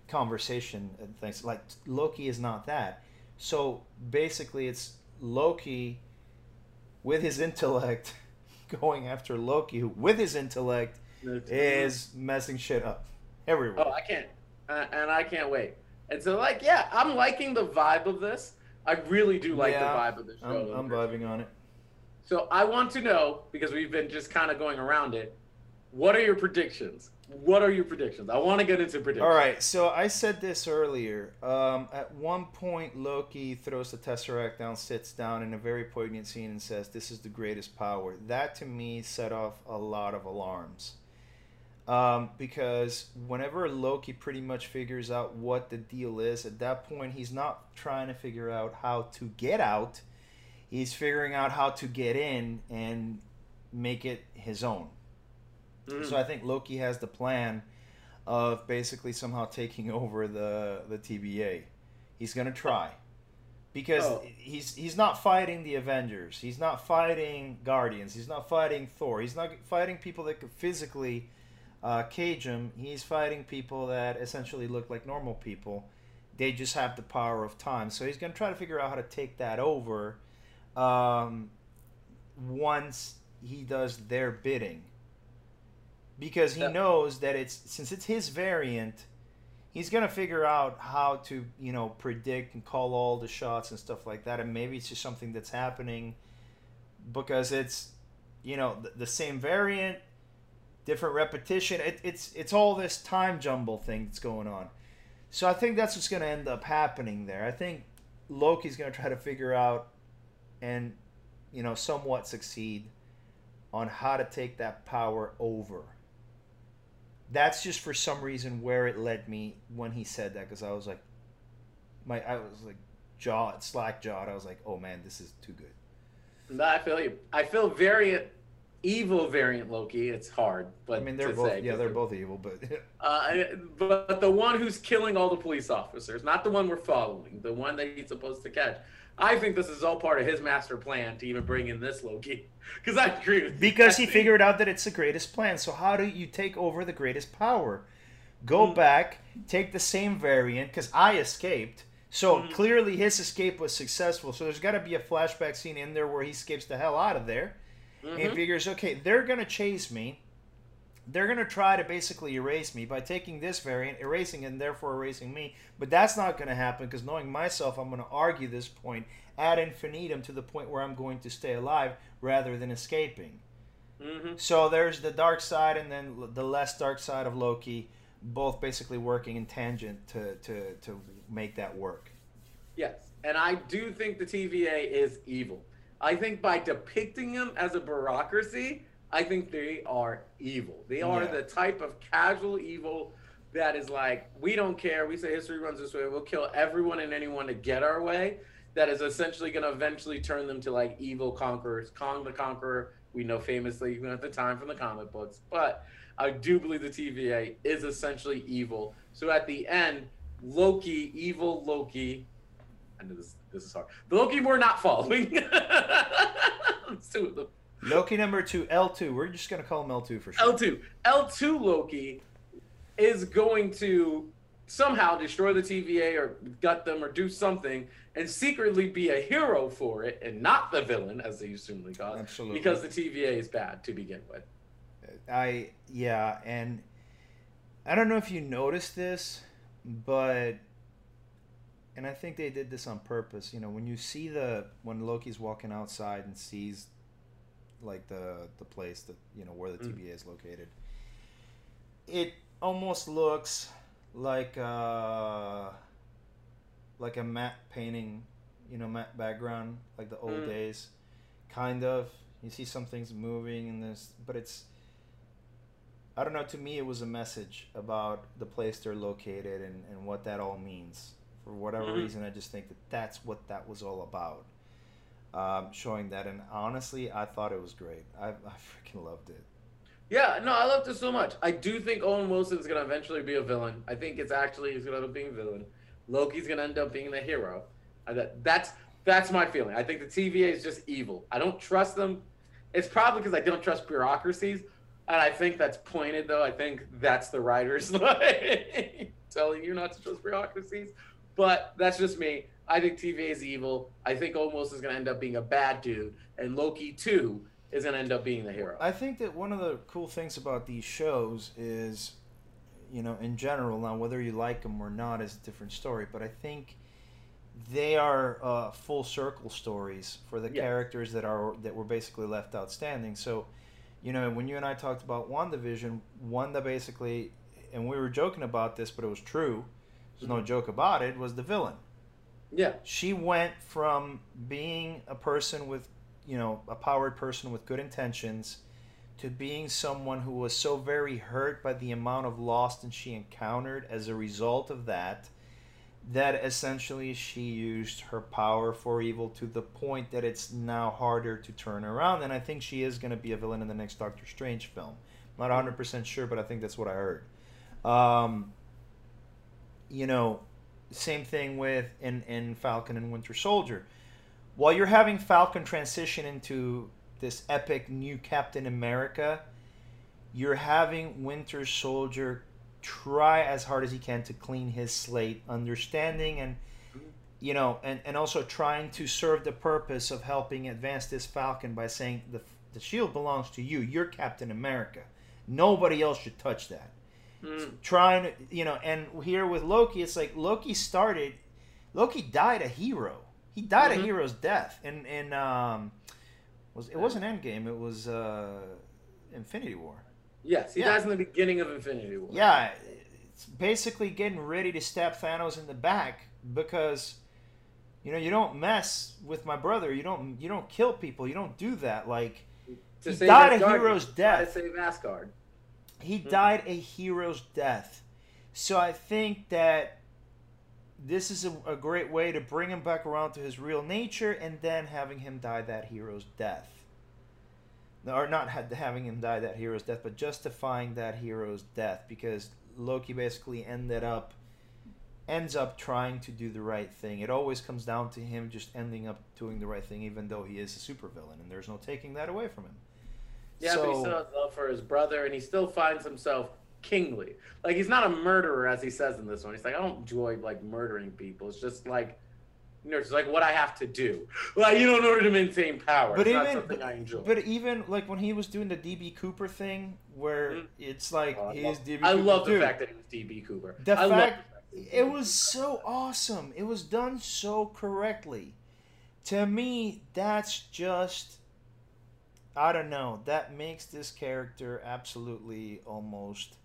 conversation and things. Like Loki is not that. So basically, it's Loki with his intellect going after Loki, who with his intellect is messing shit up everywhere. Oh, I can't, uh, and I can't wait. And so, like, yeah, I'm liking the vibe of this. I really do like Yeah, the vibe of the show. I'm, I'm vibing on it. So I want to know because we've been just kind of going around it. What are your predictions? What are your predictions? I want to get into predictions. All right, so I said this earlier. Um, at one point, Loki throws the Tesseract down, sits down in a very poignant scene, and says, "This is the greatest power." That to me set off a lot of alarms, um, because whenever Loki pretty much figures out what the deal is, at that point, he's not trying to figure out how to get out. He's figuring out how to get in and make it his own. Mhm. So I think Loki has the plan of basically somehow taking over the the TVA. He's gonna try because Oh. he's he's not fighting the Avengers. He's not fighting Guardians. He's not fighting Thor. He's not fighting people that could physically uh, cage. He's fighting people that essentially look like normal people. They just have the power of time. So he's gonna try to figure out how to take that over. Um, once he does their bidding because he Yeah. knows that it's since it's his variant he's going to figure out how to you know predict and call all the shots and stuff like that and maybe it's just something that's happening because it's you know the, the same variant different repetition it, it's it's all this time jumble thing that's going on so i think that's what's going to end up happening there i think loki's going to try to figure out and you know somewhat succeed on how to take that power over that's just for some reason where it led me when he said that because I was like, my I was like jaw slack jawed. I was like, oh man, this is too good. I feel you. I feel variant, evil variant Loki. It's hard, but I mean, they're both say, yeah, they're both evil, but Uh, but the one who's killing all the police officers, not the one we're following, the one that he's supposed to catch. I think this is all part of his master plan to even bring in this Loki. Because I agree because he figured out that it's the greatest plan. So how do you take over the greatest power? Go Mm. back, take the same variant because I escaped. So Mm. clearly his escape was successful. So there's got to be a flashback scene in there where he escapes the hell out of there. And he Mhm. figures, okay, they're gonna chase me. They're gonna try to basically erase me by taking this variant, erasing it, and therefore erasing me. But that's not gonna happen because knowing myself, I'm gonna argue this point ad infinitum to the point where I'm going to stay alive rather than escaping. Mm-hmm. So there's the dark side and then the less dark side of Loki, both basically working in tangent to to to make that work. Yes, and I do think the TVA is evil. I think by depicting them as a bureaucracy, I think they are evil. They are Yeah. the type of casual evil that is like, we don't care. We say history runs this way. We'll kill everyone and anyone to get our way. That is essentially going to eventually turn them to like evil conquerors. Kang the Conqueror, we know famously, even at the time from the comic books. But I do believe the TVA is essentially evil. So at the end, Loki, evil Loki, I know this this is hard. The Loki we're not following. Let's do it. Loki number two, L two. We're just gonna call him L two for sure. L2. L2 Loki is going to somehow destroy the TVA or gut them or do something and secretly be a hero for it and not the villain, as they assume cause. Absolutely. Because the TVA is bad to begin with. Uh, I yeah, and I don't know if you noticed this, but and I think they did this on purpose. You know, when you see the when Loki's walking outside and sees like the the place that you know where the Mm. TVA is located, it almost looks like uh like a matte painting, you know, matte background, like the old Mm. days, kind of. You see some things moving in this, but it's I don't know. To me, it was a message about the place they're located and, and what that all means. For whatever Mhm. reason, I just think that that's what that was all about. Um, showing that, and honestly, I thought it was great. I, I freaking loved it. Yeah, no, I loved it so much. I do think Owen Wilson's gonna eventually be a villain. I think it's actually he's gonna end up being a villain. Loki's gonna end up being the hero. I, that, that's that's my feeling. I think the TVA is just evil. I don't trust them. It's probably because I don't trust bureaucracies, and I think that's pointed though. I think that's the writers like telling you not to trust bureaucracies. But that's just me. I think TVA is evil. I think Owen is gonna end up being a bad dude, and Loki too is gonna end up being the hero. I think that one of the cool things about these shows is, you know, in general, now whether you like them or not is a different story, but I think they are uh, full circle stories for the Yes. characters that are that were basically left outstanding. So, you know, when you and I talked about WandaVision, Wanda basically, and we were joking about this, but it was true. There's no joke about it. Was the villain? yeah. she went from being a person with you know a powered person with good intentions to being someone who was so very hurt by the amount of loss that she encountered as a result of that that essentially she used her power for evil to the point that it's now harder to turn around and i think she is going to be a villain in the next doctor strange film not 100% sure but i think that's what i heard um, you know same thing with in, in Falcon and Winter Soldier. While you're having Falcon transition into this epic new Captain America, you're having Winter Soldier try as hard as he can to clean his slate, understanding and you know, and, and also trying to serve the purpose of helping advance this Falcon by saying the the shield belongs to you. You're Captain America. Nobody else should touch that Mm. trying to you know and here with loki it's like loki started loki died a hero he died Mhm. a hero's death and and um was it wasn't endgame it was uh infinity war Yes, he Yeah. dies in the beginning of Infinity War. yeah it's basically getting ready to stab thanos in the back because you know you don't mess with my brother you don't you don't kill people you don't do that like To He save died a hero's death. To save Asgard. He Mhm. died a hero's death. So I think that this is a, a great way to bring him back around to his real nature and then having him die that hero's death. Or not ha- having him die that hero's death, but justifying that hero's death because Loki basically ended up ends up trying to do the right thing. It always comes down to him just ending up doing the right thing even though he is a supervillain and there's no taking that away from him. Yeah, but he still has love for his brother, and he still finds himself kingly. Like he's not a murderer, as he says in this one. He's like, I don't enjoy like murdering people. It's just like, you know, it's like what I have to do, like you know, in order to maintain power. But it's even- something I enjoy. But even like when he was doing the DB Cooper thing, where Mhm. it's like Oh, I he's DB. I Cooper love the fact that he was DB Cooper. The I fact- the fact that he it was so awesome. It was done so correctly. To me, that's just I don't know. That makes this character absolutely almost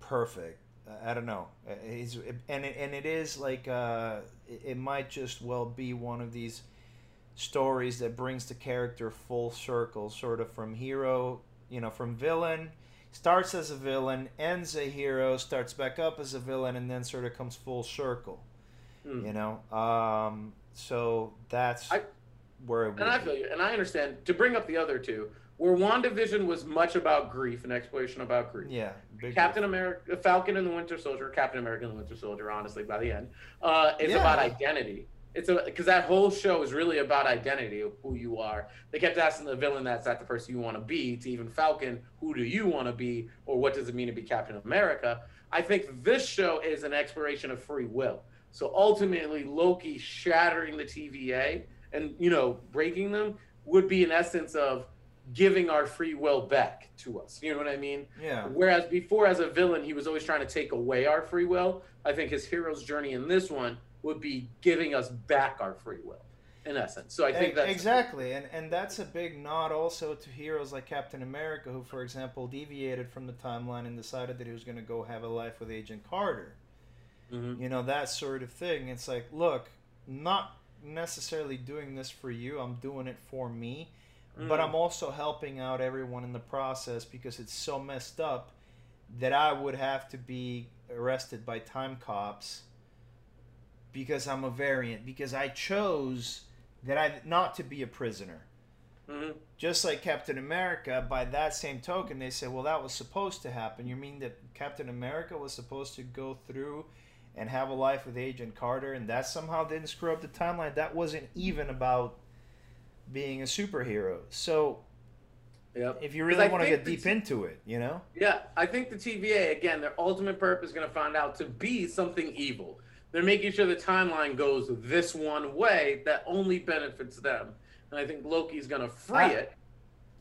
perfect. I don't know. Uh, he's and it, and it is like uh, it might just well be one of these stories that brings the character full circle, sort of from hero, you know, from villain, starts as a villain, ends a hero, starts back up as a villain, and then sort of comes full circle. Mm. You know, um, so that's I, where. and I feel you, and I understand. To bring up the other two, where WandaVision was much about grief and exploration about grief. Yeah. Captain grief. America, Falcon and the Winter Soldier, Captain America and the Winter Soldier, honestly, by the end, uh, is yeah. about identity it's a because that whole show is really about identity of who you are. They kept asking the villain that's not the person you want to be to even Falcon, who do you want to be, or what does it mean to be Captain America? I think this show is an exploration of free will. So ultimately, Loki shattering the TVA and you know breaking them would be an essence of giving our free will back to us. You know what I mean? Yeah. Whereas before, as a villain, he was always trying to take away our free will. I think his hero's journey in this one would be giving us back our free will in essence. So I think that's exactly, and and that's a big nod also to heroes like Captain America, who, for example, deviated from the timeline and decided that he was going to go have a life with Agent Carter. Mm-hmm. You know that sort of thing. It's like, look, not necessarily doing this for you. I'm doing it for me, mm-hmm. but I'm also helping out everyone in the process because it's so messed up that I would have to be arrested by time cops because I'm a variant because I chose that I not to be a prisoner. Mm-hmm. Just like Captain America, by that same token, they said, well, that was supposed to happen. You mean that Captain America was supposed to go through and have a life with Agent Carter, and that somehow didn't screw up the timeline? That wasn't even about being a superhero. So, yep. if you really want to get deep t- into it, you know? Yeah, I think the TVA, again, their ultimate purpose is going to find out to be something evil they're making sure the timeline goes this one way that only benefits them. And I think Loki's going to free I, it.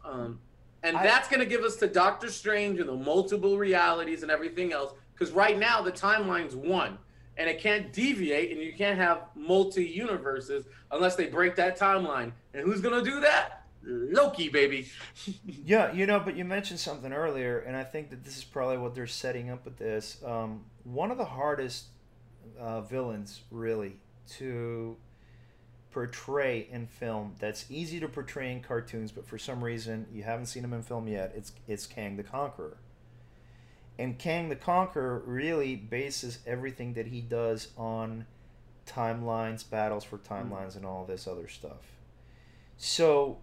Um, and I, that's going to give us to Doctor Strange and the multiple realities and everything else. Because right now, the timeline's one. And it can't deviate, and you can't have multi universes unless they break that timeline. And who's going to do that? Loki, baby. yeah, you know, but you mentioned something earlier, and I think that this is probably what they're setting up with this. Um, one of the hardest uh, villains really to portray in film that's easy to portray in cartoons but for some reason you haven't seen him in film yet it's it's Kang the Conqueror and Kang the Conqueror really bases everything that he does on timelines battles for timelines mm-hmm. and all this other stuff so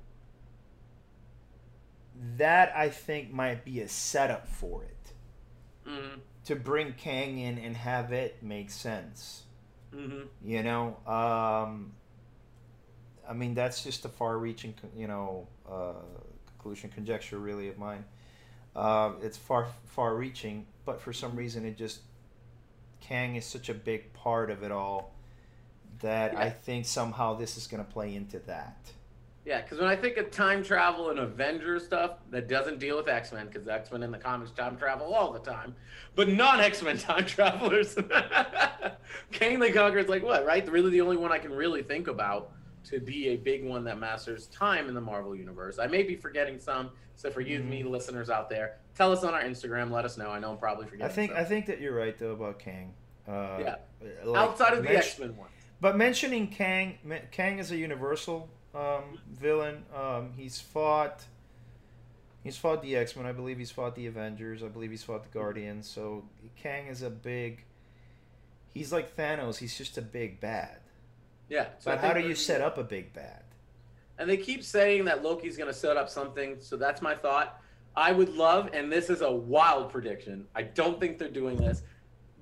that I think might be a setup for it mm-hmm to bring Kang in and have it make sense. Mm-hmm. You know, um, I mean that's just a far-reaching, you know, uh, conclusion, conjecture, really of mine. Uh, it's far, far-reaching, but for some reason it just Kang is such a big part of it all that yeah. I think somehow this is going to play into that. Yeah, because when I think of time travel and Avengers stuff, that doesn't deal with X Men, because X Men in the comics time travel all the time. But non X Men time travelers, Kang the Conqueror is like what, right? Really, the only one I can really think about to be a big one that masters time in the Marvel universe. I may be forgetting some, so for you, mm-hmm. me listeners out there, tell us on our Instagram. Let us know. I know I'm probably forgetting. I think I think that you're right though about Kang. Uh, yeah, like, outside of the X Men one. But mentioning Kang, Kang is a universal um, villain. Um, he's fought. He's fought the X Men. I believe he's fought the Avengers. I believe he's fought the Guardians. So Kang is a big. He's like Thanos. He's just a big bad. Yeah. So but how do you set up a big bad? And they keep saying that Loki's going to set up something. So that's my thought. I would love, and this is a wild prediction. I don't think they're doing this,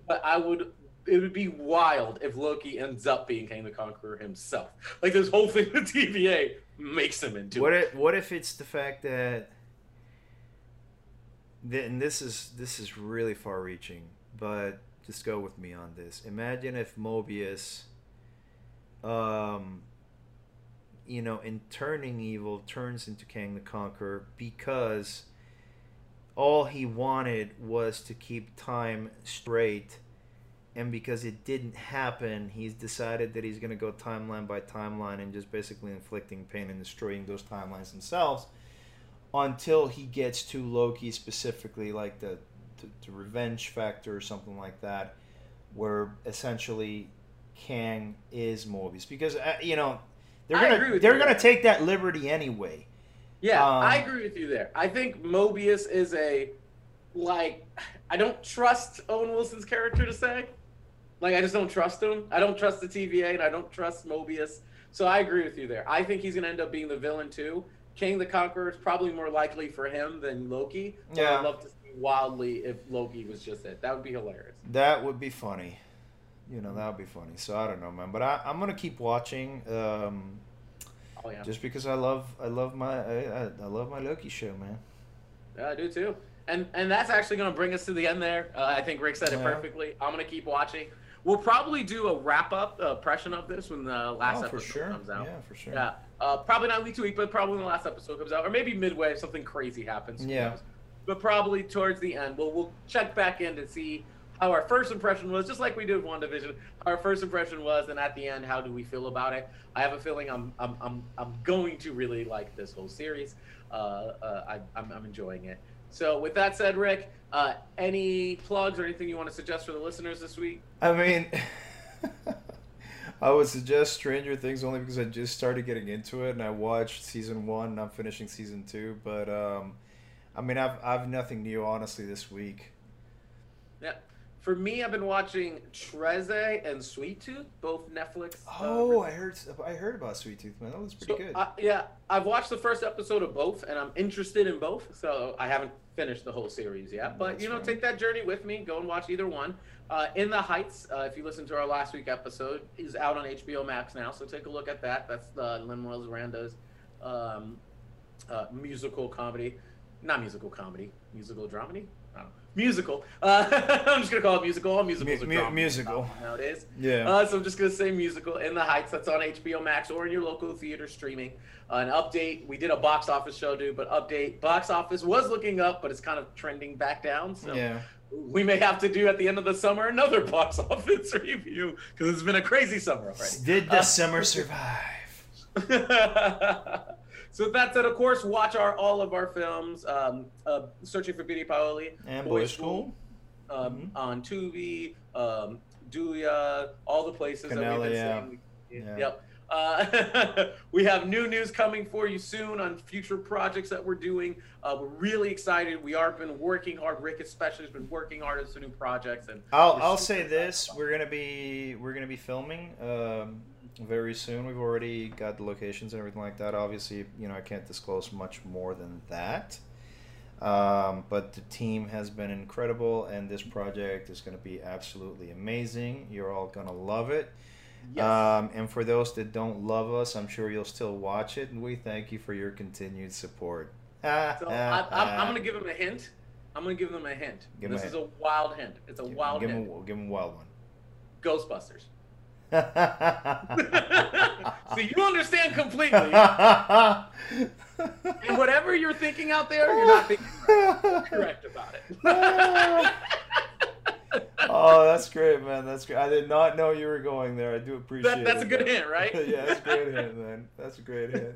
but I would it would be wild if Loki ends up being Kang the Conqueror himself. Like this whole thing with TVA makes him into what it. If, what if it's the fact that, and this is this is really far reaching, but just go with me on this. Imagine if Mobius, um, you know, in turning evil, turns into Kang the Conqueror because all he wanted was to keep time straight. And because it didn't happen, he's decided that he's going to go timeline by timeline and just basically inflicting pain and destroying those timelines themselves until he gets to Loki specifically, like the, the, the revenge factor or something like that, where essentially Kang is Mobius. Because, uh, you know, they're I gonna they're gonna take that liberty anyway. Yeah, Um, I agree with you there. I think Mobius is a like I don't trust Owen Wilson's character to say. Like I just don't trust him. I don't trust the TVA and I don't trust Mobius. So I agree with you there. I think he's gonna end up being the villain too. Kang the Conqueror is probably more likely for him than Loki. Yeah. I'd love to see wildly if Loki was just it. That would be hilarious. That would be funny. You know, that would be funny. So I don't know, man. But I, I'm gonna keep watching. Um, Oh yeah. just because I love I love my I, I, love my Loki show, man. Yeah, I do too. And and that's actually going to bring us to the end there. Uh, I think Rick said it Yeah. perfectly. I'm going to keep watching. We'll probably do a wrap up uh, impression of this when the last oh, episode sure. comes out. Yeah, for sure. Yeah. Uh, probably not week to week, but probably when the last episode comes out, or maybe midway if something crazy happens. Yeah. But probably towards the end, we'll we'll check back in to see how our first impression was, just like we did with WandaVision. Our first impression was, and at the end, how do we feel about it? I have a feeling I'm I'm I'm, I'm going to really like this whole series. Uh, uh, I, I'm I'm enjoying it. So with that said, Rick, uh, any plugs or anything you want to suggest for the listeners this week? I mean, I would suggest Stranger Things only because I just started getting into it and I watched season one. and I'm finishing season two, but um, I mean, I've I've nothing new honestly this week. Yeah. For me, I've been watching Trese and Sweet Tooth, both Netflix. uh, Oh, I heard I heard about Sweet Tooth, man. That was pretty So, good. uh, yeah, I've watched the first episode of both, and I'm interested in both. So I haven't finished the whole series yet, but That's you know, right. take that journey with me. Go and watch either one. Uh, in the Heights, uh, if you listen to our last week episode, is out on HBO Max now. So take a look at that. That's uh, Lin-Manuel Miranda's um, uh, musical comedy, not musical comedy, musical dramedy. I don't know. Musical. Uh, I'm just gonna call it musical. All musicals Mu- are mu- musical. nowadays. yeah. Uh, so I'm just gonna say musical in the Heights. That's on HBO Max or in your local theater streaming. Uh, an update. We did a box office show, dude, but update. Box office was looking up, but it's kind of trending back down. So yeah. we may have to do at the end of the summer another box office review because it's been a crazy summer already. Did the Uh, summer survive? So with that said, of course, watch our all of our films. Um, uh, Searching for Beauty Paoli, And Boy Boy School. um, Mhm. on Tubi, um, Duya, all the places that we've been yeah. seeing. Yeah. Yep. Uh, we have new news coming for you soon on future projects that we're doing. Uh, we're really excited. We are been working hard. Rick especially has been working hard on some new projects, and I'll I'll say this: we're gonna be we're gonna be filming um, very soon. We've already got the locations and everything like that. Obviously, you know I can't disclose much more than that. Um, but the team has been incredible, and this project is going to be absolutely amazing. You're all going to love it. Yes. Um, and for those that don't love us, I'm sure you'll still watch it, and we thank you for your continued support. So I, I'm, I'm going to give them a hint. I'm going to give them a hint. Give this a is a wild hint. It's a give, wild give hint. A- give them a wild one. Ghostbusters. so you understand completely. and whatever you're thinking out there, you're not thinking right. correct about it. oh, that's great, man. That's great. I did not know you were going there. I do appreciate That, that's it. a good man. hint, right? yeah, that's a great hint, man. That's a great hint.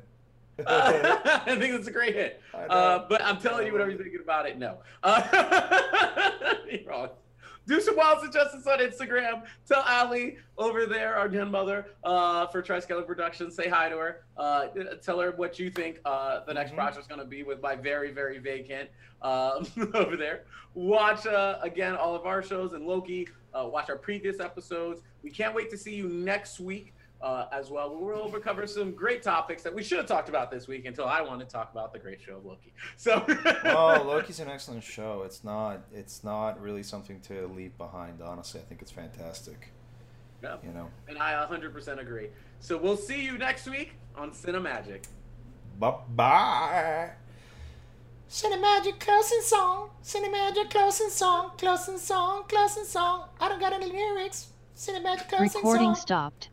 Uh, I think that's a great know. Uh, but I'm telling you, whatever you're thinking about it, no. Uh, you're wrong. Do some wild suggestions on Instagram. Tell Ali over there, our grandmother, uh, for Triskele Productions. Say hi to her. Uh, tell her what you think uh, the next Mhm. project's going to be with my very, very vacant um, over there. Watch, uh, again, all of our shows and Loki. Uh, watch our previous episodes. We can't wait to see you next week uh, as well. We'll cover some great topics that we should have talked about this week until I want to talk about the great show of Loki. So, oh, Loki's an excellent show. It's not. It's not really something to leave behind. Honestly, I think it's fantastic. Yeah. You know. and I 100% agree. So we'll see you next week on Cinemagic. Bye bye. Cinemagic closing song, Cinemagic closing song, closing song, closing song. I don't got any lyrics. Cinemagic closing Recording song. Recording stopped.